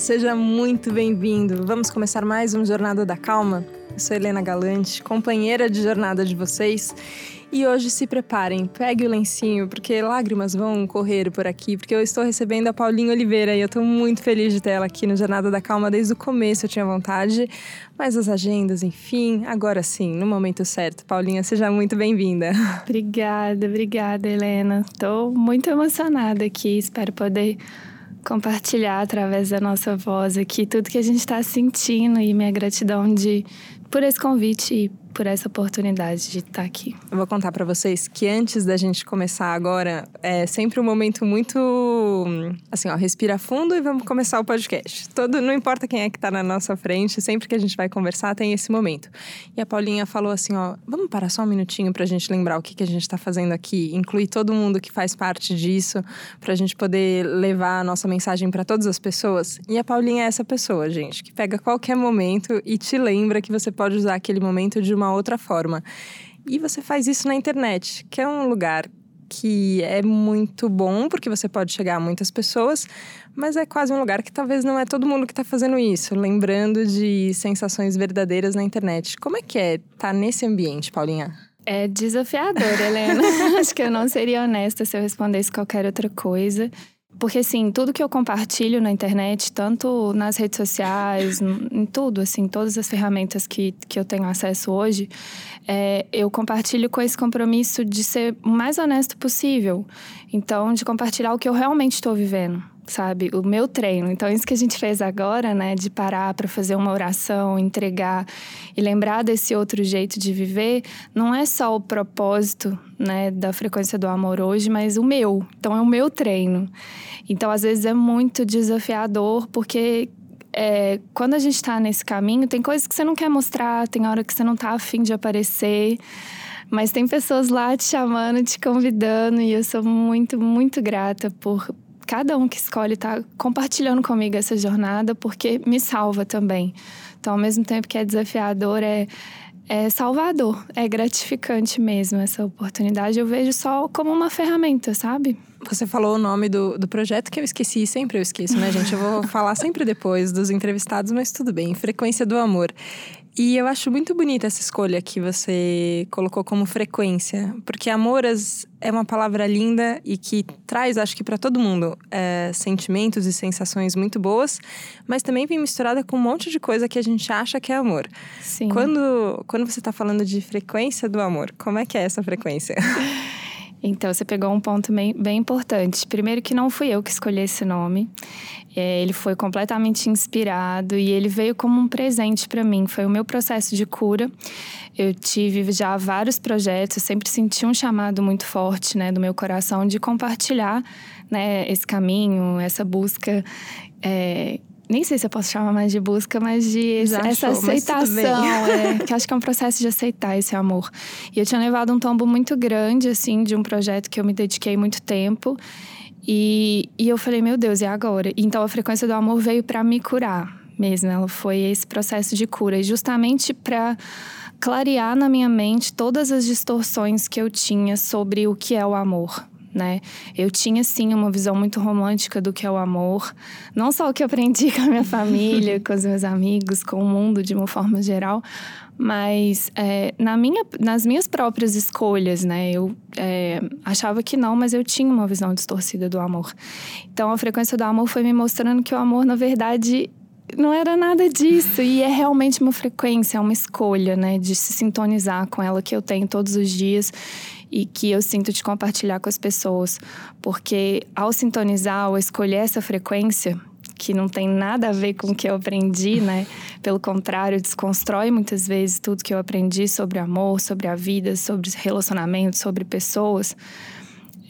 seja muito bem-vindo. Vamos começar mais um Jornada da Calma. Eu sou Helena Galante, companheira de jornada de vocês. E hoje se preparem, pegue o lencinho, porque lágrimas vão correr por aqui, porque eu estou recebendo a Paulinha Oliveira e eu estou muito feliz de ter ela aqui no Jornada da Calma desde o começo, eu tinha vontade, mas as agendas, enfim, agora sim, no momento certo. Paulinha, seja muito bem-vinda. Obrigada, obrigada, Helena. Estou muito emocionada aqui, espero poder compartilhar através da nossa voz aqui tudo que a gente está sentindo e minha gratidão de por esse convite por essa oportunidade de estar aqui. Eu vou contar para vocês que antes da gente começar agora, é sempre um momento muito assim, ó, respira fundo e vamos começar o podcast. Todo, não importa quem é que tá na nossa frente, sempre que a gente vai conversar tem esse momento. E a Paulinha falou assim, ó, vamos parar só um minutinho pra gente lembrar o que que a gente tá fazendo aqui, incluir todo mundo que faz parte disso, pra gente poder levar a nossa mensagem para todas as pessoas. E a Paulinha é essa pessoa, gente, que pega qualquer momento e te lembra que você pode usar aquele momento de uma outra forma. E você faz isso na internet, que é um lugar que é muito bom, porque você pode chegar a muitas pessoas, mas é quase um lugar que talvez não é todo mundo que está fazendo isso, lembrando de sensações verdadeiras na internet. Como é que é estar tá nesse ambiente, Paulinha? É desafiador, Helena. Acho que eu não seria honesta se eu respondesse qualquer outra coisa. Porque, assim, tudo que eu compartilho na internet, tanto nas redes sociais, em tudo, assim, todas as ferramentas que, que eu tenho acesso hoje, é, eu compartilho com esse compromisso de ser o mais honesto possível. Então, de compartilhar o que eu realmente estou vivendo sabe? O meu treino. Então, isso que a gente fez agora, né, de parar para fazer uma oração, entregar e lembrar desse outro jeito de viver, não é só o propósito, né, da frequência do amor hoje, mas o meu. Então, é o meu treino. Então, às vezes é muito desafiador, porque é, quando a gente está nesse caminho, tem coisas que você não quer mostrar, tem hora que você não está afim de aparecer. Mas tem pessoas lá te chamando, te convidando, e eu sou muito, muito grata por, cada um que escolhe estar tá compartilhando comigo essa jornada, porque me salva também. Então, ao mesmo tempo que é desafiador, é, é salvador, é gratificante mesmo essa oportunidade. Eu vejo só como uma ferramenta, sabe? Você falou o nome do, do projeto que eu esqueci, sempre eu esqueço, né, gente? Eu vou falar sempre depois dos entrevistados, mas tudo bem. Frequência do Amor. E eu acho muito bonita essa escolha que você colocou como frequência, porque amoras é uma palavra linda e que traz, acho que para todo mundo, é, sentimentos e sensações muito boas, mas também vem misturada com um monte de coisa que a gente acha que é amor. Sim. Quando, quando você está falando de frequência do amor, como é que é essa frequência? Então, você pegou um ponto bem, bem importante. Primeiro, que não fui eu que escolhi esse nome. É, ele foi completamente inspirado e ele veio como um presente para mim. Foi o meu processo de cura. Eu tive já vários projetos, eu sempre senti um chamado muito forte né, do meu coração de compartilhar né, esse caminho, essa busca. É, nem sei se eu posso chamar mais de busca, mas de Já essa achou, aceitação. é, que acho que é um processo de aceitar esse amor. E eu tinha levado um tombo muito grande, assim, de um projeto que eu me dediquei muito tempo. E, e eu falei, meu Deus, e agora? Então a frequência do amor veio para me curar mesmo. Ela foi esse processo de cura. E justamente para clarear na minha mente todas as distorções que eu tinha sobre o que é o amor né? Eu tinha sim uma visão muito romântica do que é o amor, não só o que eu aprendi com a minha família, com os meus amigos, com o mundo de uma forma geral, mas é, na minha, nas minhas próprias escolhas, né? Eu é, achava que não, mas eu tinha uma visão distorcida do amor. Então a frequência do amor foi me mostrando que o amor, na verdade, não era nada disso. E é realmente uma frequência, é uma escolha, né? De se sintonizar com ela que eu tenho todos os dias e que eu sinto de compartilhar com as pessoas. Porque ao sintonizar, ao escolher essa frequência, que não tem nada a ver com o que eu aprendi, né? Pelo contrário, desconstrói muitas vezes tudo que eu aprendi sobre amor, sobre a vida, sobre relacionamentos, sobre pessoas.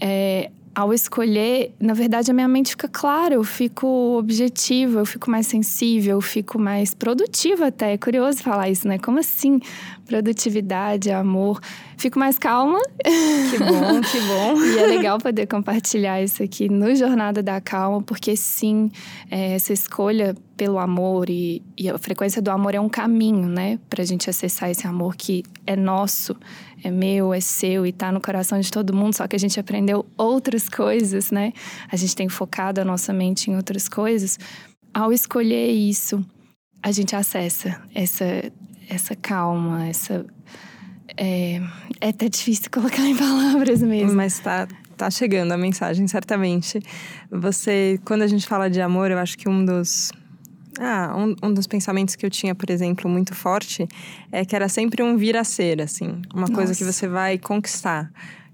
É, ao escolher, na verdade, a minha mente fica clara, eu fico objetiva, eu fico mais sensível, eu fico mais produtiva até. É curioso falar isso, né? Como assim? Produtividade, amor. Fico mais calma. Que bom, que bom. e é legal poder compartilhar isso aqui no Jornada da Calma, porque sim, é, essa escolha pelo amor e, e a frequência do amor é um caminho, né? Pra gente acessar esse amor que é nosso é meu, é seu e tá no coração de todo mundo, só que a gente aprendeu outras coisas, né? A gente tem focado a nossa mente em outras coisas. ao escolher isso, a gente acessa essa, essa calma, essa. É, é até difícil colocar em palavras mesmo. Mas tá, tá chegando a mensagem, certamente. Você, quando a gente fala de amor, eu acho que um dos. Ah, um, um dos pensamentos que eu tinha, por exemplo, muito forte é que era sempre um vir a ser, assim. Uma Nossa. coisa que você vai conquistar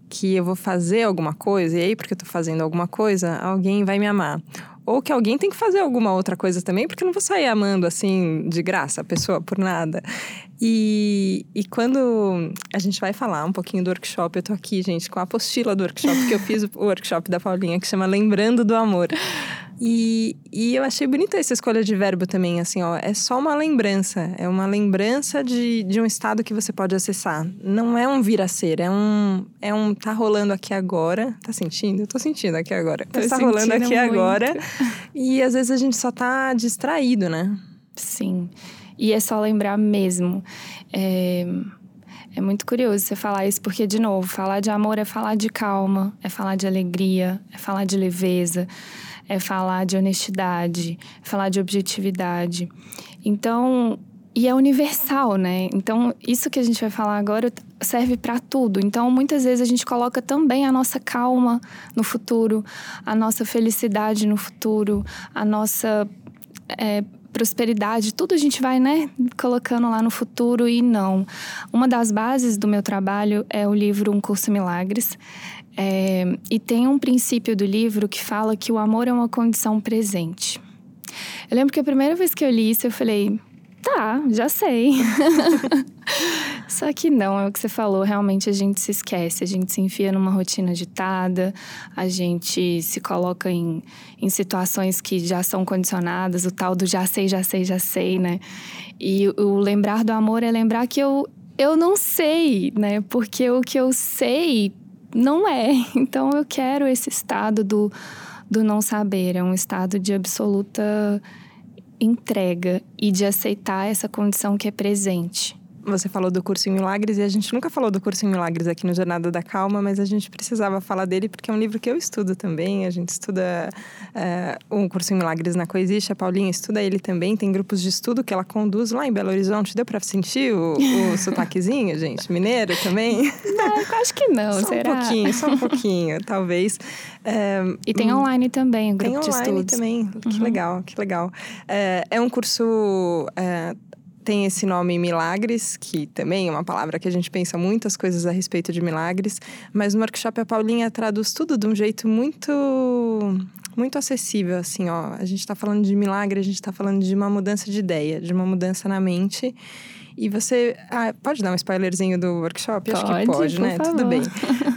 que eu vou fazer alguma coisa, e aí, porque eu tô fazendo alguma coisa, alguém vai me amar. Ou que alguém tem que fazer alguma outra coisa também, porque eu não vou sair amando assim de graça a pessoa por nada. E, e quando a gente vai falar um pouquinho do workshop, eu tô aqui, gente, com a apostila do workshop, que eu fiz o workshop da Paulinha, que chama Lembrando do Amor. E, e eu achei bonita essa escolha de verbo também, assim, ó. É só uma lembrança. É uma lembrança de, de um estado que você pode acessar. Não é um vir a ser, é um. É um tá rolando aqui agora. Tá sentindo? Eu tô sentindo aqui agora. Tô tá rolando aqui muito. agora. E às vezes a gente só tá distraído, né? Sim. E é só lembrar mesmo. É. É muito curioso você falar isso, porque, de novo, falar de amor é falar de calma, é falar de alegria, é falar de leveza é falar de honestidade, é falar de objetividade. Então, e é universal, né? Então, isso que a gente vai falar agora serve para tudo. Então, muitas vezes a gente coloca também a nossa calma no futuro, a nossa felicidade no futuro, a nossa é, prosperidade, tudo a gente vai, né, colocando lá no futuro e não. Uma das bases do meu trabalho é o livro Um Curso Milagres. É, e tem um princípio do livro que fala que o amor é uma condição presente. Eu lembro que a primeira vez que eu li isso, eu falei, tá, já sei. Só que não, é o que você falou, realmente a gente se esquece, a gente se enfia numa rotina agitada, a gente se coloca em, em situações que já são condicionadas, o tal do já sei, já sei, já sei, né? E o lembrar do amor é lembrar que eu, eu não sei, né? Porque o que eu sei não é. Então eu quero esse estado do, do não saber, é um estado de absoluta entrega e de aceitar essa condição que é presente. Você falou do curso em Milagres e a gente nunca falou do curso em Milagres aqui no Jornada da Calma, mas a gente precisava falar dele porque é um livro que eu estudo também. A gente estuda uh, um curso em Milagres na Coexiste, a Paulinha estuda ele também. Tem grupos de estudo que ela conduz lá em Belo Horizonte. Deu para sentir o, o sotaquezinho, gente? Mineiro também? Não, acho que não. só será? um pouquinho, só um pouquinho, talvez. Uh, e tem online também, o grupo tem de online estudos. também. Que uhum. legal, que legal. Uh, é um curso tem esse nome Milagres, que também é uma palavra que a gente pensa muitas coisas a respeito de milagres, mas no workshop a Paulinha traduz tudo de um jeito muito muito acessível, assim, ó. A gente está falando de milagre, a gente está falando de uma mudança de ideia, de uma mudança na mente. E você. Ah, pode dar um spoilerzinho do workshop? Pode, Acho que pode, né? Favor. Tudo bem.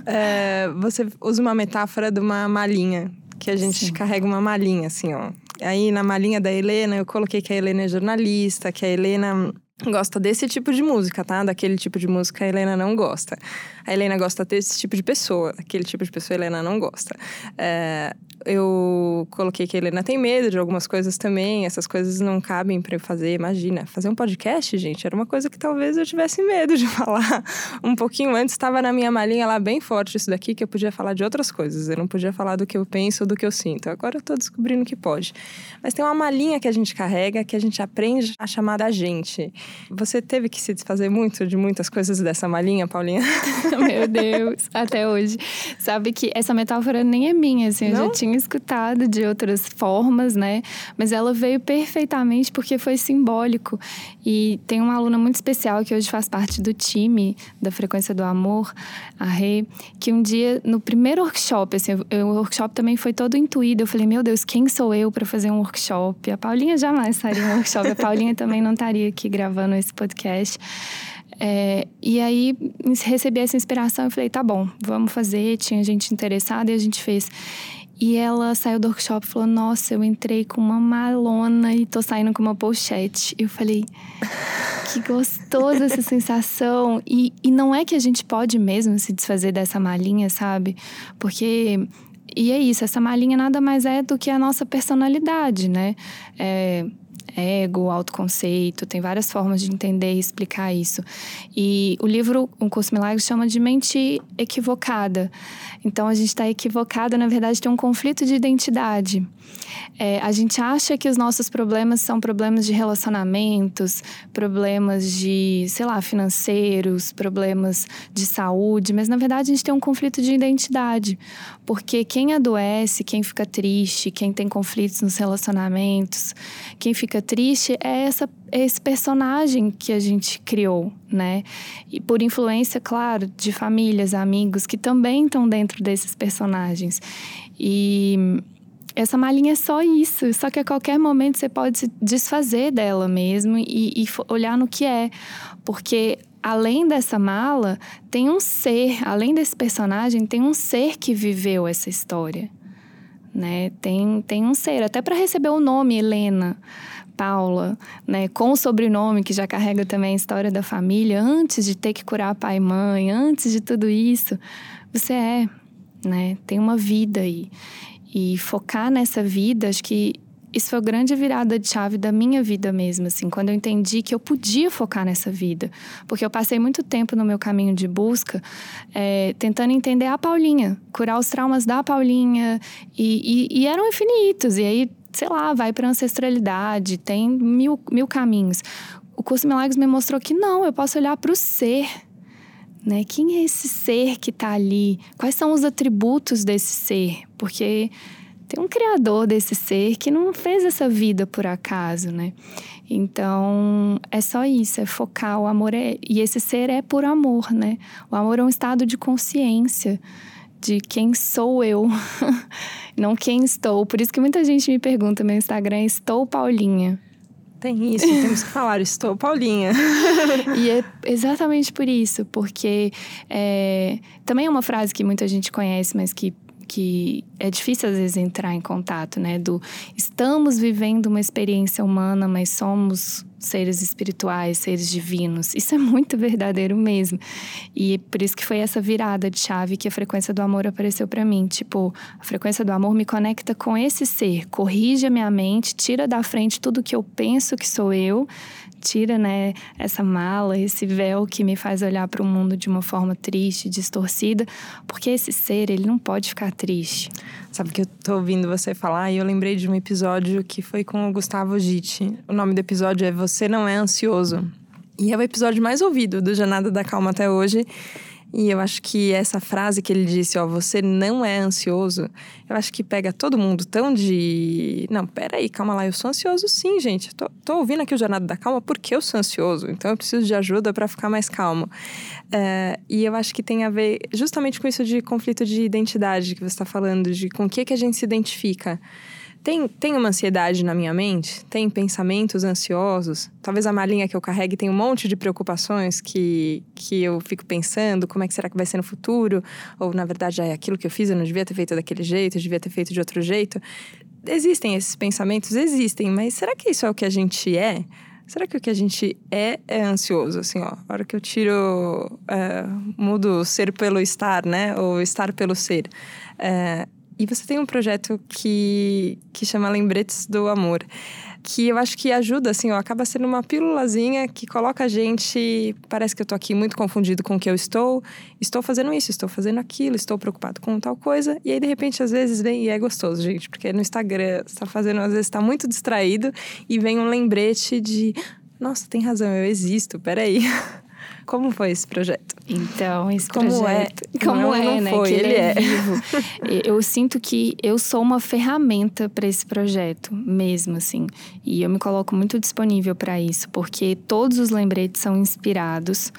é, você usa uma metáfora de uma malinha, que a gente Sim. carrega uma malinha, assim, ó. Aí na malinha da Helena eu coloquei que a Helena é jornalista, que a Helena gosta desse tipo de música, tá? Daquele tipo de música a Helena não gosta. A Helena gosta desse tipo de pessoa, aquele tipo de pessoa a Helena não gosta. É, eu coloquei que a Helena tem medo de algumas coisas também, essas coisas não cabem para eu fazer. Imagina, fazer um podcast, gente, era uma coisa que talvez eu tivesse medo de falar. Um pouquinho antes estava na minha malinha lá bem forte isso daqui, que eu podia falar de outras coisas, eu não podia falar do que eu penso ou do que eu sinto. Agora eu tô descobrindo que pode. Mas tem uma malinha que a gente carrega, que a gente aprende a chamar da gente. Você teve que se desfazer muito de muitas coisas dessa malinha, Paulinha? Meu Deus, até hoje. Sabe que essa metáfora nem é minha, assim, eu não? já tinha escutado de outras formas, né? Mas ela veio perfeitamente porque foi simbólico. E tem uma aluna muito especial que hoje faz parte do time da Frequência do Amor, a Rê, que um dia, no primeiro workshop, assim, eu, o workshop também foi todo intuído. Eu falei, meu Deus, quem sou eu para fazer um workshop? A Paulinha jamais em um workshop, a Paulinha também não estaria aqui gravando esse podcast. É, e aí recebi essa inspiração e falei, tá bom, vamos fazer. Tinha gente interessada e a gente fez. E ela saiu do workshop e falou: Nossa, eu entrei com uma malona e tô saindo com uma pochete. Eu falei: Que gostoso essa sensação. E, e não é que a gente pode mesmo se desfazer dessa malinha, sabe? Porque. E é isso, essa malinha nada mais é do que a nossa personalidade, né? É, ego, autoconceito, tem várias formas de entender e explicar isso. E o livro Um Curso Milagre chama de mente equivocada. Então a gente está equivocada, na verdade, tem um conflito de identidade. É, a gente acha que os nossos problemas são problemas de relacionamentos, problemas de, sei lá, financeiros, problemas de saúde, mas na verdade a gente tem um conflito de identidade. Porque quem adoece, quem fica triste, quem tem conflitos nos relacionamentos, quem fica triste é essa é esse personagem que a gente criou, né? E por influência, claro, de famílias, amigos que também estão dentro desses personagens. E essa malinha é só isso, só que a qualquer momento você pode se desfazer dela mesmo e, e olhar no que é, porque além dessa mala tem um ser, além desse personagem tem um ser que viveu essa história, né? Tem tem um ser, até para receber o nome Helena. Paula, né, com o sobrenome que já carrega também a história da família, antes de ter que curar pai e mãe, antes de tudo isso, você é, né, tem uma vida aí. E focar nessa vida, acho que isso foi a grande virada de chave da minha vida mesmo, assim, quando eu entendi que eu podia focar nessa vida. Porque eu passei muito tempo no meu caminho de busca é, tentando entender a Paulinha, curar os traumas da Paulinha, e, e, e eram infinitos. E aí, sei lá, vai para ancestralidade, tem mil, mil caminhos. O curso Milagres me mostrou que não, eu posso olhar para o ser. Né? Quem é esse ser que está ali? Quais são os atributos desse ser? Porque tem um criador desse ser que não fez essa vida por acaso, né? Então, é só isso, é focar. O amor é. E esse ser é por amor, né? O amor é um estado de consciência de quem sou eu, não quem estou. Por isso que muita gente me pergunta no meu Instagram: estou Paulinha? Tem isso, temos que falar, estou Paulinha. e é exatamente por isso, porque é, também é uma frase que muita gente conhece, mas que que é difícil às vezes entrar em contato, né? Do estamos vivendo uma experiência humana, mas somos seres espirituais, seres divinos. Isso é muito verdadeiro mesmo. E por isso que foi essa virada de chave que a frequência do amor apareceu para mim. Tipo, a frequência do amor me conecta com esse ser, corrige a minha mente, tira da frente tudo que eu penso que sou eu, tira, né, essa mala, esse véu que me faz olhar para o mundo de uma forma triste, distorcida, porque esse ser, ele não pode ficar triste. Sabe que eu tô ouvindo você falar e eu lembrei de um episódio que foi com o Gustavo Gitti. O nome do episódio é Você Não É Ansioso. E é o episódio mais ouvido do Jornada da Calma até hoje. E eu acho que essa frase que ele disse, ó, você não é ansioso, eu acho que pega todo mundo tão de. Não, peraí, calma lá, eu sou ansioso sim, gente. Tô, tô ouvindo aqui o Jornada da Calma porque eu sou ansioso, então eu preciso de ajuda para ficar mais calmo. É, e eu acho que tem a ver justamente com isso de conflito de identidade que você está falando, de com o que, que a gente se identifica. Tem, tem uma ansiedade na minha mente? Tem pensamentos ansiosos? Talvez a malinha que eu carregue tenha um monte de preocupações que, que eu fico pensando, como é que será que vai ser no futuro? Ou, na verdade, é aquilo que eu fiz, eu não devia ter feito daquele jeito, eu devia ter feito de outro jeito. Existem esses pensamentos? Existem, mas será que isso é o que a gente é? Será que o que a gente é é ansioso? Assim, ó, a hora que eu tiro, é, mudo ser pelo estar, né? Ou estar pelo ser. É, e você tem um projeto que, que chama Lembretes do Amor, que eu acho que ajuda, assim, ó, acaba sendo uma pílulazinha que coloca a gente. Parece que eu tô aqui muito confundido com o que eu estou, estou fazendo isso, estou fazendo aquilo, estou preocupado com tal coisa. E aí, de repente, às vezes vem, e é gostoso, gente, porque no Instagram você tá fazendo, às vezes está muito distraído e vem um lembrete de. Nossa, tem razão, eu existo, peraí. Como foi esse projeto? Então, esse como projeto. É? Como não, é, não né? Foi, que ele, ele é, é vivo. eu sinto que eu sou uma ferramenta para esse projeto, mesmo assim. E eu me coloco muito disponível para isso, porque todos os lembretes são inspirados.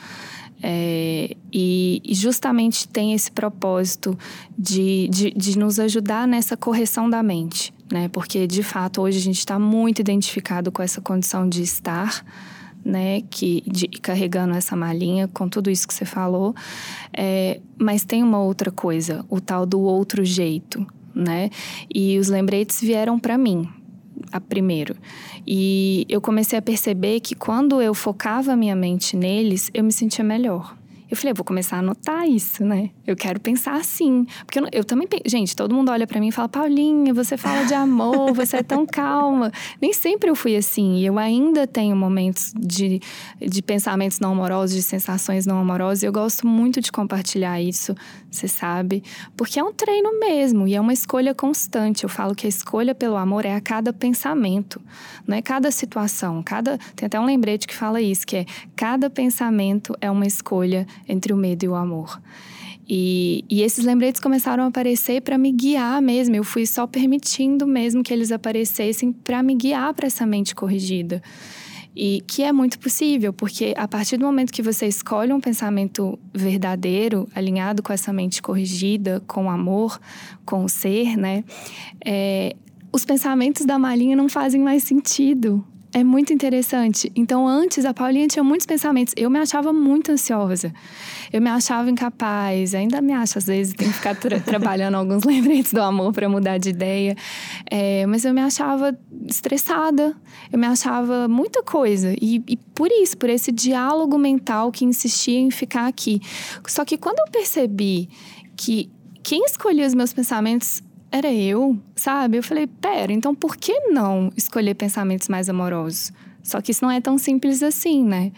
É, e, e, justamente tem esse propósito de, de, de nos ajudar nessa correção da mente, né? Porque de fato hoje a gente está muito identificado com essa condição de estar né, que de, carregando essa malinha com tudo isso que você falou, é, mas tem uma outra coisa, o tal do outro jeito, né? E os lembretes vieram para mim, a primeiro. E eu comecei a perceber que quando eu focava minha mente neles, eu me sentia melhor. Eu falei, eu vou começar a anotar isso, né? Eu quero pensar assim. Porque eu, eu também. Gente, todo mundo olha para mim e fala, Paulinha, você fala de amor, você é tão calma. Nem sempre eu fui assim. E eu ainda tenho momentos de, de pensamentos não amorosos, de sensações não amorosas. E eu gosto muito de compartilhar isso, você sabe? Porque é um treino mesmo e é uma escolha constante. Eu falo que a escolha pelo amor é a cada pensamento, não é cada situação. Cada, tem até um lembrete que fala isso, que é cada pensamento é uma escolha entre o medo e o amor. E, e esses lembretes começaram a aparecer para me guiar mesmo. Eu fui só permitindo mesmo que eles aparecessem para me guiar para essa mente corrigida. E que é muito possível, porque a partir do momento que você escolhe um pensamento verdadeiro, alinhado com essa mente corrigida, com amor, com o ser, né? É, os pensamentos da malinha não fazem mais sentido. É muito interessante. Então, antes, a Paulinha tinha muitos pensamentos. Eu me achava muito ansiosa. Eu me achava incapaz. Ainda me acho, às vezes, tenho que ficar tra trabalhando alguns lembretes do amor para mudar de ideia. É, mas eu me achava estressada. Eu me achava muita coisa. E, e por isso, por esse diálogo mental que insistia em ficar aqui. Só que quando eu percebi que quem escolhia os meus pensamentos era eu, sabe? Eu falei, pera, então por que não escolher pensamentos mais amorosos? Só que isso não é tão simples assim, né?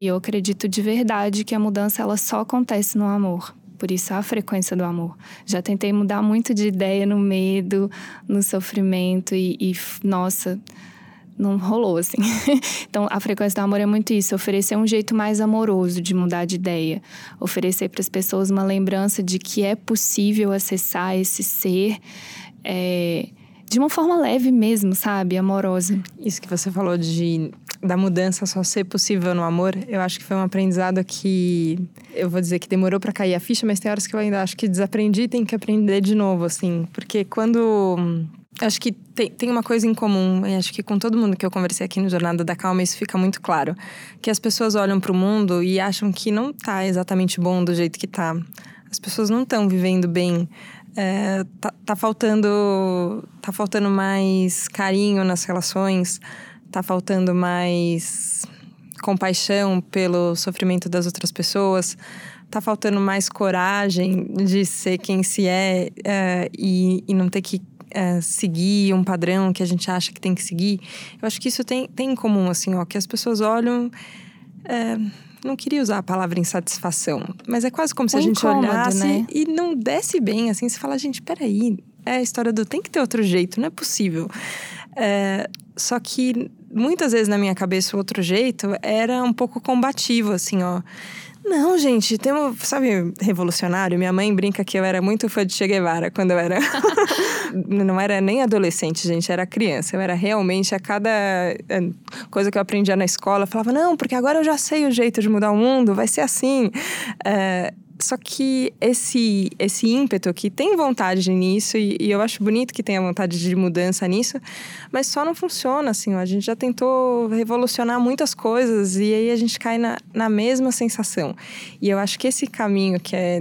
E eu acredito de verdade que a mudança ela só acontece no amor. Por isso a frequência do amor. Já tentei mudar muito de ideia no medo, no sofrimento e, e nossa, não rolou assim. então, a frequência do amor é muito isso, oferecer um jeito mais amoroso de mudar de ideia, oferecer para as pessoas uma lembrança de que é possível acessar esse ser é, de uma forma leve mesmo, sabe, amorosa. Isso que você falou de da mudança só ser possível no amor, eu acho que foi um aprendizado que eu vou dizer que demorou para cair a ficha, mas tem horas que eu ainda acho que desaprendi e tenho que aprender de novo, assim, porque quando Acho que tem, tem uma coisa em comum, e acho que com todo mundo que eu conversei aqui no Jornada da Calma, isso fica muito claro. Que as pessoas olham para o mundo e acham que não está exatamente bom do jeito que está. As pessoas não estão vivendo bem. É, tá, tá, faltando tá faltando mais carinho nas relações, tá faltando mais compaixão pelo sofrimento das outras pessoas, tá faltando mais coragem de ser quem se é, é e, e não ter que é, seguir um padrão que a gente acha que tem que seguir. Eu acho que isso tem, tem em comum, assim, ó, que as pessoas olham. É, não queria usar a palavra insatisfação, mas é quase como se a gente incômodo, olhasse né? e não desse bem, assim, você fala, gente, peraí, é a história do tem que ter outro jeito, não é possível. É, só que muitas vezes na minha cabeça o outro jeito era um pouco combativo, assim, ó. Não, gente, temos, sabe, revolucionário. Minha mãe brinca que eu era muito fã de Che Guevara quando eu era. não era nem adolescente, gente, era criança. Eu era realmente, a cada eh, coisa que eu aprendia na escola, eu falava, não, porque agora eu já sei o jeito de mudar o mundo, vai ser assim. É, só que esse, esse ímpeto que tem vontade nisso, e, e, eu acho bonito que tenha vontade de mudança nisso, mas só não funciona, assim. A gente já tentou revolucionar muitas coisas e aí a gente cai na, na mesma sensação. E eu acho que esse caminho que é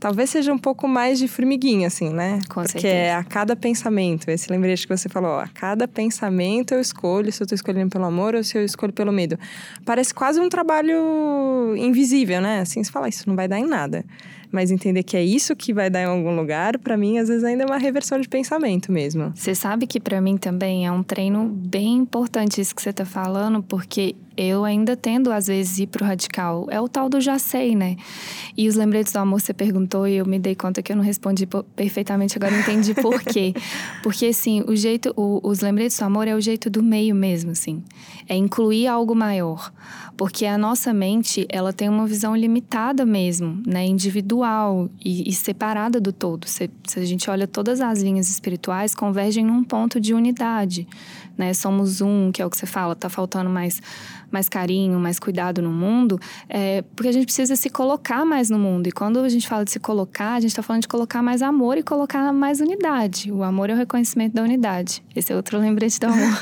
Talvez seja um pouco mais de formiguinha, assim, né? Com Porque certeza. é a cada pensamento. Esse lembrete que você falou, ó, a cada pensamento eu escolho se eu tô escolhendo pelo amor ou se eu escolho pelo medo. Parece quase um trabalho invisível, né? Assim, você fala, isso não vai dar em nada. Mas entender que é isso que vai dar em algum lugar, para mim, às vezes ainda é uma reversão de pensamento mesmo. Você sabe que para mim também é um treino bem importante isso que você tá falando, porque eu ainda tendo, às vezes, ir pro radical. É o tal do já sei, né? E os lembretes do amor, você perguntou e eu me dei conta que eu não respondi perfeitamente, agora entendi por quê. Porque, assim, o jeito, o, os lembretes do amor é o jeito do meio mesmo, assim. É incluir algo maior. Porque a nossa mente, ela tem uma visão limitada mesmo, né? Individual e, e separada do todo. Se, se a gente olha todas as linhas espirituais, convergem num ponto de unidade, né? Somos um, que é o que você fala, tá faltando mais mais carinho, mais cuidado no mundo, é, porque a gente precisa se colocar mais no mundo. E quando a gente fala de se colocar, a gente está falando de colocar mais amor e colocar mais unidade. O amor é o reconhecimento da unidade. Esse é outro lembrete do amor.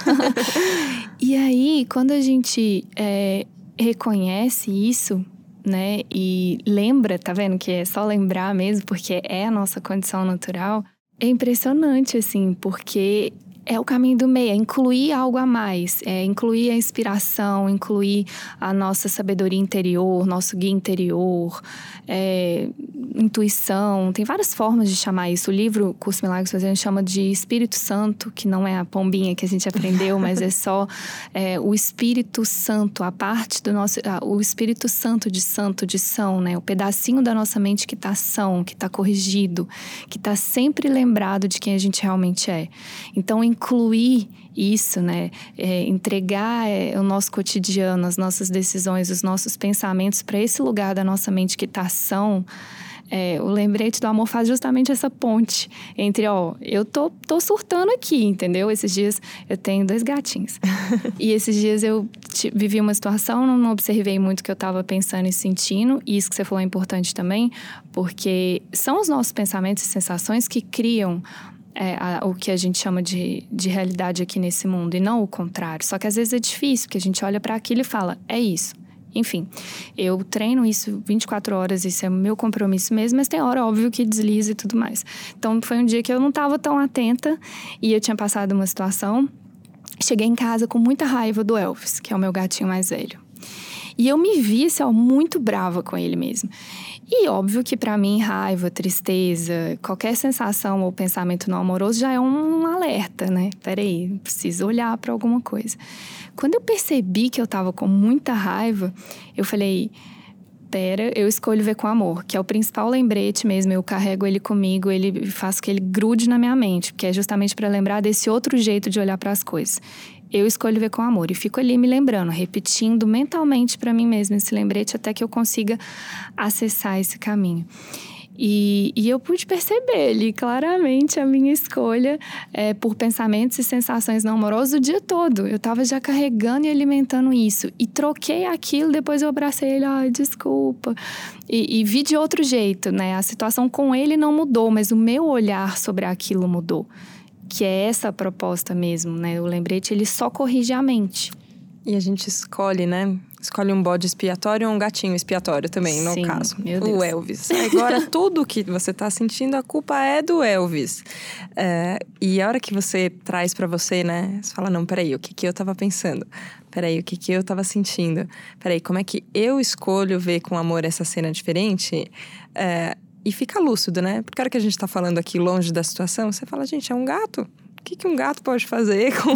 e aí, quando a gente é, reconhece isso, né, e lembra, tá vendo que é só lembrar mesmo, porque é a nossa condição natural, é impressionante, assim, porque é o caminho do meio, é incluir algo a mais, é incluir a inspiração, incluir a nossa sabedoria interior, nosso guia interior, é, intuição. Tem várias formas de chamar isso. O livro Curso Milagres Fazendo chama de Espírito Santo, que não é a pombinha que a gente aprendeu, mas é só é, o Espírito Santo, a parte do nosso. o Espírito Santo de santo, de são, né? O pedacinho da nossa mente que está são, que está corrigido, que está sempre lembrado de quem a gente realmente é. Então, incluir isso, né? É, entregar é, o nosso cotidiano, as nossas decisões, os nossos pensamentos para esse lugar da nossa mente que está ação. É, o lembrete do amor faz justamente essa ponte entre, ó, eu tô, tô surtando aqui, entendeu? Esses dias eu tenho dois gatinhos. e esses dias eu vivi uma situação, não observei muito o que eu estava pensando e sentindo, e isso que você falou é importante também, porque são os nossos pensamentos e sensações que criam é, a, o que a gente chama de, de realidade aqui nesse mundo e não o contrário. Só que às vezes é difícil, porque a gente olha para aquilo e fala, é isso. Enfim, eu treino isso 24 horas, isso é meu compromisso mesmo, mas tem hora, óbvio, que desliza e tudo mais. Então, foi um dia que eu não estava tão atenta e eu tinha passado uma situação. Cheguei em casa com muita raiva do Elvis, que é o meu gatinho mais velho. E eu me vi, assim, ó, muito brava com ele mesmo. E óbvio que para mim raiva, tristeza, qualquer sensação ou pensamento não amoroso já é um alerta, né? Peraí, preciso olhar para alguma coisa. Quando eu percebi que eu tava com muita raiva, eu falei: pera, eu escolho ver com amor, que é o principal lembrete mesmo. Eu carrego ele comigo, ele faço que ele grude na minha mente, que é justamente para lembrar desse outro jeito de olhar para as coisas eu escolho ver com amor. E fico ali me lembrando, repetindo mentalmente para mim mesma esse lembrete até que eu consiga acessar esse caminho. E, e, eu pude perceber ali claramente a minha escolha é, por pensamentos e sensações não amorosas o dia todo. Eu estava já carregando e alimentando isso. E troquei aquilo, depois eu abracei ele, ai, desculpa. E, e vi de outro jeito, né? A situação com ele não mudou, mas o meu olhar sobre aquilo mudou que é essa a proposta mesmo, né? O lembrete ele só corrige a mente. E a gente escolhe, né? Escolhe um bode expiatório ou um gatinho expiatório também, no Sim, caso. Meu Deus. O Elvis. Agora, tudo que você está sentindo, a culpa é do Elvis. É, e a hora que você traz para você, né? Você fala, não, peraí, o que, que eu estava pensando? Peraí, o que, que eu estava sentindo? Peraí, como é que eu escolho ver com amor essa cena diferente? É, e fica lúcido, né? Porque a hora que a gente está falando aqui longe da situação, você fala, gente, é um gato. O que, que um gato pode fazer com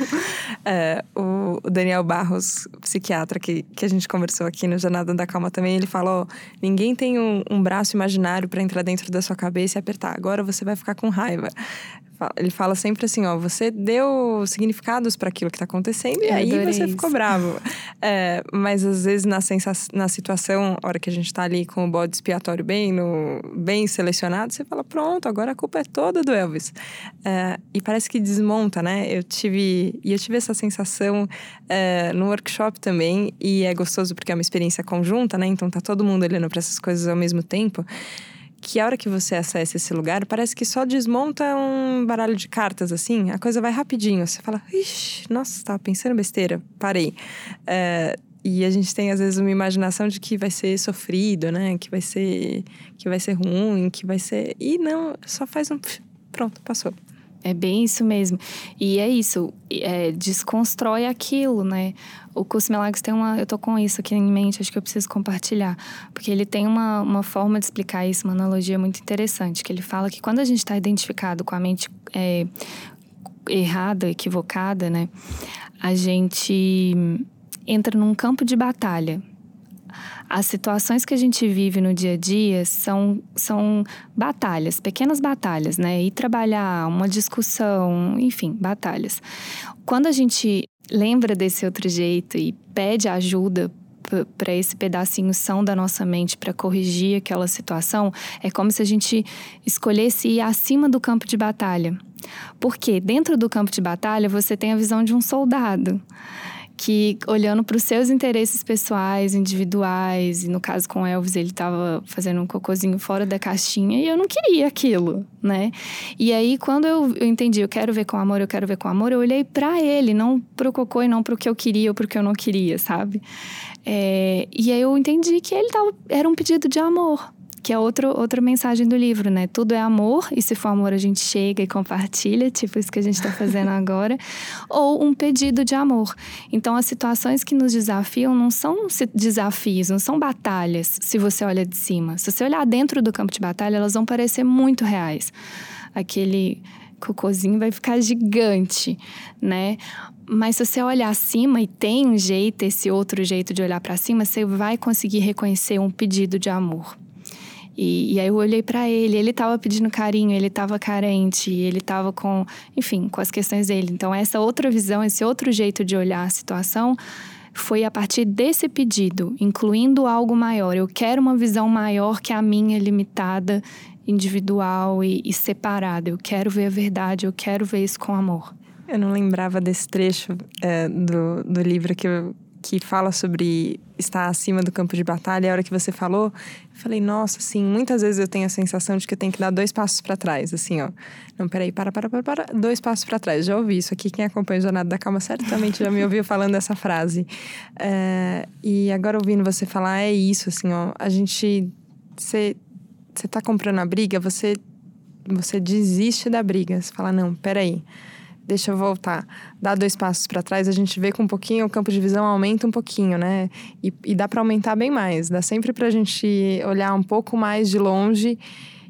é, o Daniel Barros, psiquiatra, que, que a gente conversou aqui no Jornada da Calma também, ele falou: ninguém tem um, um braço imaginário para entrar dentro da sua cabeça e apertar. Agora você vai ficar com raiva ele fala sempre assim, ó, você deu significados para aquilo que está acontecendo e aí você isso. ficou bravo. É, mas às vezes na, na situação, a hora que a gente está ali com o bode expiatório bem, no, bem selecionado, você fala, pronto, agora a culpa é toda do Elvis. É, e parece que desmonta, né? Eu tive, e eu tive essa sensação é, no workshop também, e é gostoso porque é uma experiência conjunta, né? Então tá todo mundo olhando para essas coisas ao mesmo tempo que a hora que você acessa esse lugar, parece que só desmonta um baralho de cartas, assim, a coisa vai rapidinho. Você fala, ixi, nossa, tava pensando besteira, parei. É, e a gente tem, às vezes, uma imaginação de que vai ser sofrido, né? Que vai ser, que vai ser ruim, que vai ser. E não, só faz um. Pronto, passou. É bem isso mesmo. E é isso, é, desconstrói aquilo, né? O curso Milagres tem uma. Eu tô com isso aqui em mente, acho que eu preciso compartilhar. Porque ele tem uma, uma forma de explicar isso, uma analogia muito interessante. Que ele fala que quando a gente está identificado com a mente é, errada, equivocada, né? A gente entra num campo de batalha as situações que a gente vive no dia a dia são, são batalhas, pequenas batalhas, né? Ir trabalhar, uma discussão, enfim, batalhas. Quando a gente lembra desse outro jeito e pede ajuda para esse pedacinho são da nossa mente para corrigir aquela situação, é como se a gente escolhesse ir acima do campo de batalha. Porque dentro do campo de batalha você tem a visão de um soldado que olhando para os seus interesses pessoais, individuais, e no caso com Elvis, ele estava fazendo um cocôzinho fora da caixinha e eu não queria aquilo, né? E aí, quando eu, eu entendi, eu quero ver com amor, eu quero ver com amor, eu olhei para ele, não pro cocô e não pro que eu queria ou pro que eu não queria, sabe? É, e aí eu entendi que ele tava, era um pedido de amor. Que é outro, outra mensagem do livro, né? Tudo é amor, e se for amor, a gente chega e compartilha, tipo isso que a gente está fazendo agora, ou um pedido de amor. Então, as situações que nos desafiam não são desafios, não são batalhas, se você olha de cima. Se você olhar dentro do campo de batalha, elas vão parecer muito reais. Aquele cocôzinho vai ficar gigante, né? Mas se você olhar acima e tem um jeito, esse outro jeito de olhar para cima, você vai conseguir reconhecer um pedido de amor. E, e aí eu olhei para ele, ele estava pedindo carinho, ele estava carente, ele estava com, enfim, com as questões dele. Então essa outra visão, esse outro jeito de olhar a situação foi a partir desse pedido, incluindo algo maior. Eu quero uma visão maior que a minha limitada, individual e, e separada. Eu quero ver a verdade, eu quero ver isso com amor. Eu não lembrava desse trecho é, do, do livro que, eu, que fala sobre estar acima do campo de batalha. A hora que você falou, eu falei, nossa, assim, muitas vezes eu tenho a sensação de que eu tenho que dar dois passos para trás, assim, ó. Não, peraí, para, para, para, para, dois passos para trás. Já ouvi isso aqui. Quem acompanha o Jornada da Calma certamente já me ouviu falando essa frase. É, e agora ouvindo você falar, é isso, assim, ó. A gente. Você tá comprando a briga, você você desiste da briga. Você fala, não, peraí, deixa eu voltar. Dá dois passos para trás, a gente vê que um pouquinho o campo de visão aumenta um pouquinho, né? E, e dá para aumentar bem mais. Dá sempre para a gente olhar um pouco mais de longe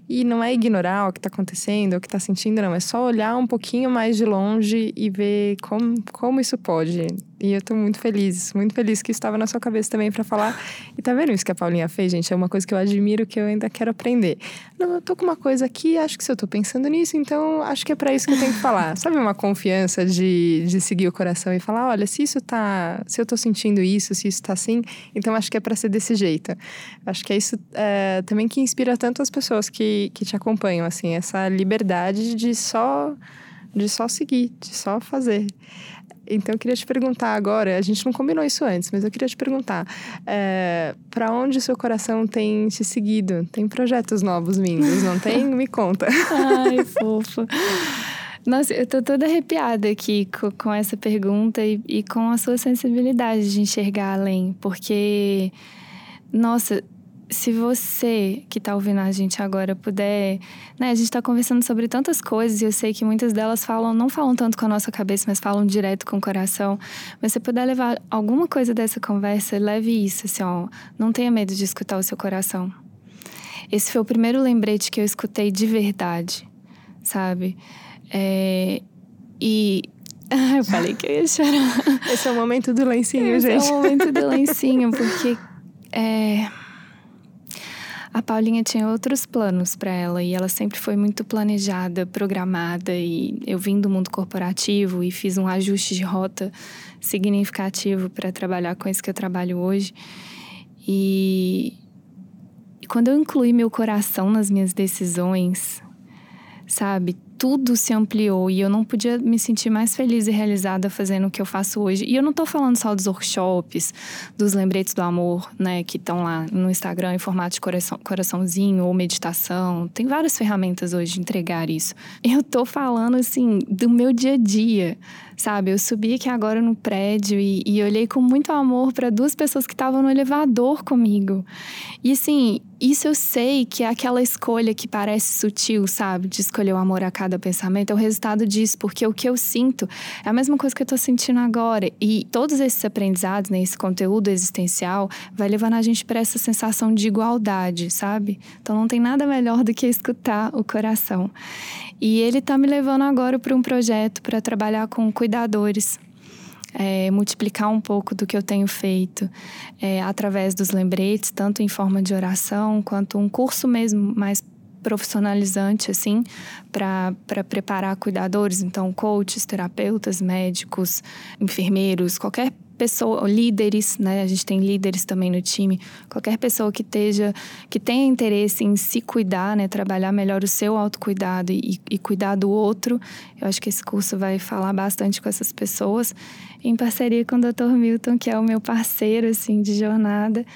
e não é ignorar o que está acontecendo, o que está sentindo, não. É só olhar um pouquinho mais de longe e ver como, como isso pode. E eu tô muito feliz, muito feliz que estava na sua cabeça também para falar. E tá vendo isso que a Paulinha fez, gente? É uma coisa que eu admiro, que eu ainda quero aprender. Não, eu tô com uma coisa aqui, acho que se eu tô pensando nisso, então acho que é para isso que eu tenho que falar. Sabe uma confiança de, de seguir o coração e falar, olha, se isso tá, se eu tô sentindo isso, se isso tá assim, então acho que é para ser desse jeito. Acho que é isso é, também que inspira tanto as pessoas que, que te acompanham, assim, essa liberdade de só de só seguir, de só fazer. Então eu queria te perguntar agora, a gente não combinou isso antes, mas eu queria te perguntar, é, para onde o seu coração tem te seguido? Tem projetos novos vindos, não tem? Me conta. Ai, fofa. Nossa, eu tô toda arrepiada aqui com, com essa pergunta e, e com a sua sensibilidade de enxergar além, porque, nossa, se você que está ouvindo a gente agora puder, né, a gente está conversando sobre tantas coisas e eu sei que muitas delas falam, não falam tanto com a nossa cabeça, mas falam direto com o coração. Mas se puder levar alguma coisa dessa conversa, leve isso, assim, ó, não tenha medo de escutar o seu coração. Esse foi o primeiro lembrete que eu escutei de verdade, sabe? É, e eu falei que eu ia chorar. Esse é o momento do lencinho, Esse gente. Esse é o momento do lencinho, porque é, a Paulinha tinha outros planos para ela e ela sempre foi muito planejada, programada e eu vim do mundo corporativo e fiz um ajuste de rota significativo para trabalhar com isso que eu trabalho hoje. E, e quando eu incluí meu coração nas minhas decisões, sabe? Tudo se ampliou e eu não podia me sentir mais feliz e realizada fazendo o que eu faço hoje. E eu não estou falando só dos workshops, dos lembretes do amor, né, que estão lá no Instagram em formato de coração, coraçãozinho ou meditação. Tem várias ferramentas hoje de entregar isso. Eu estou falando assim do meu dia a dia sabe? Eu subi aqui agora no prédio e, e olhei com muito amor para duas pessoas que estavam no elevador comigo. E assim, isso eu sei que é aquela escolha que parece sutil, sabe? De escolher o amor a cada pensamento, é o resultado disso, porque o que eu sinto é a mesma coisa que eu tô sentindo agora. E todos esses aprendizados, né, esse conteúdo existencial, vai levando a gente para essa sensação de igualdade, sabe? Então não tem nada melhor do que escutar o coração. E ele está me levando agora para um projeto para trabalhar com cuidadores. É, multiplicar um pouco do que eu tenho feito é, através dos lembretes, tanto em forma de oração, quanto um curso mesmo mais profissionalizante, assim, para preparar cuidadores, então, coaches, terapeutas, médicos, enfermeiros, qualquer pessoa, líderes, né? A gente tem líderes também no time. Qualquer pessoa que esteja, que tenha interesse em se cuidar, né? Trabalhar melhor o seu autocuidado e, e cuidar do outro. Eu acho que esse curso vai falar bastante com essas pessoas, em parceria com o Dr. Milton, que é o meu parceiro, assim, de jornada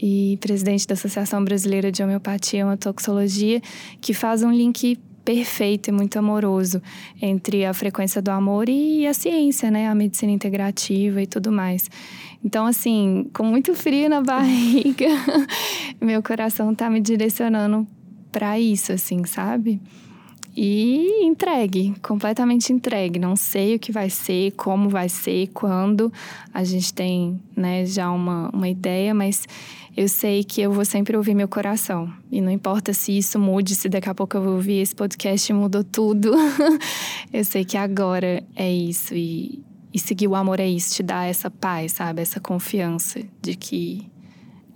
e presidente da Associação Brasileira de Homeopatia e Toxologia, que faz um link perfeito e muito amoroso entre a frequência do amor e a ciência, né? A medicina integrativa e tudo mais. Então, assim, com muito frio na barriga, meu coração tá me direcionando para isso, assim, sabe? E entregue, completamente entregue. Não sei o que vai ser, como vai ser, quando. A gente tem né, já uma, uma ideia, mas eu sei que eu vou sempre ouvir meu coração. E não importa se isso mude, se daqui a pouco eu vou ouvir esse podcast mudou tudo. eu sei que agora é isso. E, e seguir o amor é isso, te dar essa paz, sabe? Essa confiança de que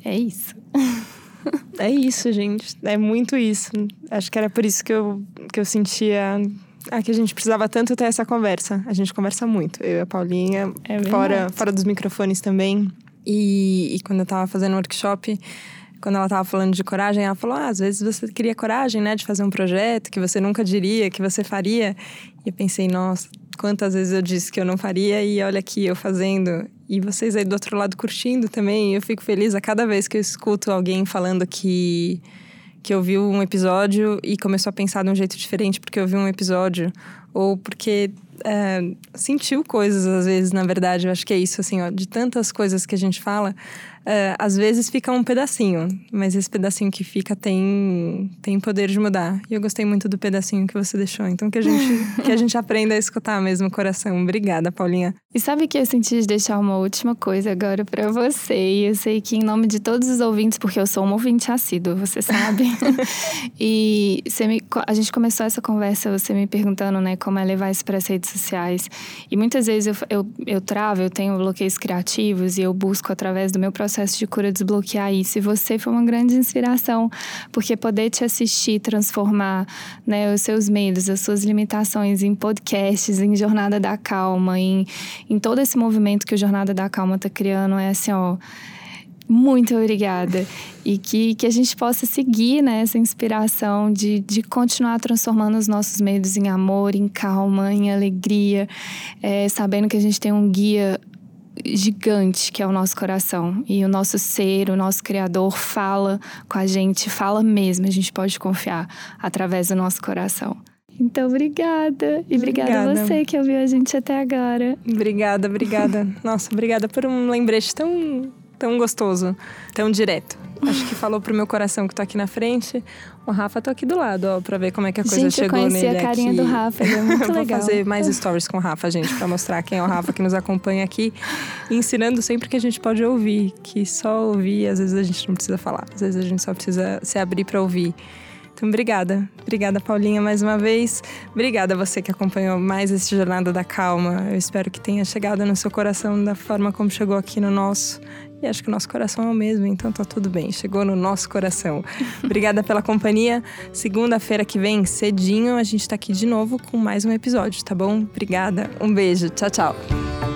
é isso. é isso, gente. É muito isso. Acho que era por isso que eu, que eu sentia ah, que a gente precisava tanto ter essa conversa. A gente conversa muito. Eu e a Paulinha, é fora, fora dos microfones também. E, e quando eu tava fazendo workshop, quando ela tava falando de coragem, ela falou: ah, às vezes você queria coragem, né, de fazer um projeto que você nunca diria que você faria. E eu pensei: nossa, quantas vezes eu disse que eu não faria e olha aqui eu fazendo. E vocês aí do outro lado curtindo também. Eu fico feliz a cada vez que eu escuto alguém falando que que ouviu um episódio e começou a pensar de um jeito diferente porque ouviu um episódio ou porque é, sentiu coisas às vezes, na verdade. Eu acho que é isso, assim, ó, de tantas coisas que a gente fala, é, às vezes fica um pedacinho, mas esse pedacinho que fica tem, tem poder de mudar. E eu gostei muito do pedacinho que você deixou. Então que a gente, que a gente aprenda a escutar mesmo o coração. Obrigada, Paulinha. E sabe que eu senti de deixar uma última coisa agora para você. E eu sei que em nome de todos os ouvintes, porque eu sou uma ouvinte assíduo, você sabe. e você me, a gente começou essa conversa, você me perguntando, né, como é levar isso para as redes sociais. E muitas vezes eu, eu, eu travo, eu tenho bloqueios criativos e eu busco através do meu processo processo de cura desbloquear isso. E você foi uma grande inspiração, porque poder te assistir, transformar né, os seus medos, as suas limitações em podcasts, em Jornada da Calma, em, em todo esse movimento que o Jornada da Calma está criando, é assim, ó muito obrigada. E que, que a gente possa seguir né, essa inspiração de, de continuar transformando os nossos medos em amor, em calma, em alegria, é, sabendo que a gente tem um guia gigante que é o nosso coração. E o nosso ser, o nosso Criador fala com a gente, fala mesmo, a gente pode confiar através do nosso coração. Então, obrigada. E obrigada, obrigada a você que ouviu a gente até agora. Obrigada, obrigada. Nossa, obrigada por um lembrete tão, tão gostoso, tão direto. Acho que falou pro meu coração que tô aqui na frente. O Rafa tô aqui do lado, ó, pra ver como é que a coisa gente, chegou eu nele a carinha aqui. do Rafa, ele é muito Vou legal. fazer mais stories com o Rafa, gente, pra mostrar quem é o Rafa que nos acompanha aqui. ensinando sempre que a gente pode ouvir, que só ouvir, às vezes a gente não precisa falar. Às vezes a gente só precisa se abrir para ouvir. Então, obrigada. Obrigada, Paulinha, mais uma vez. Obrigada a você que acompanhou mais esse Jornada da Calma. Eu espero que tenha chegado no seu coração da forma como chegou aqui no nosso. E acho que o nosso coração é o mesmo, então tá tudo bem. Chegou no nosso coração. Obrigada pela companhia. Segunda-feira que vem, cedinho, a gente tá aqui de novo com mais um episódio, tá bom? Obrigada. Um beijo. Tchau, tchau.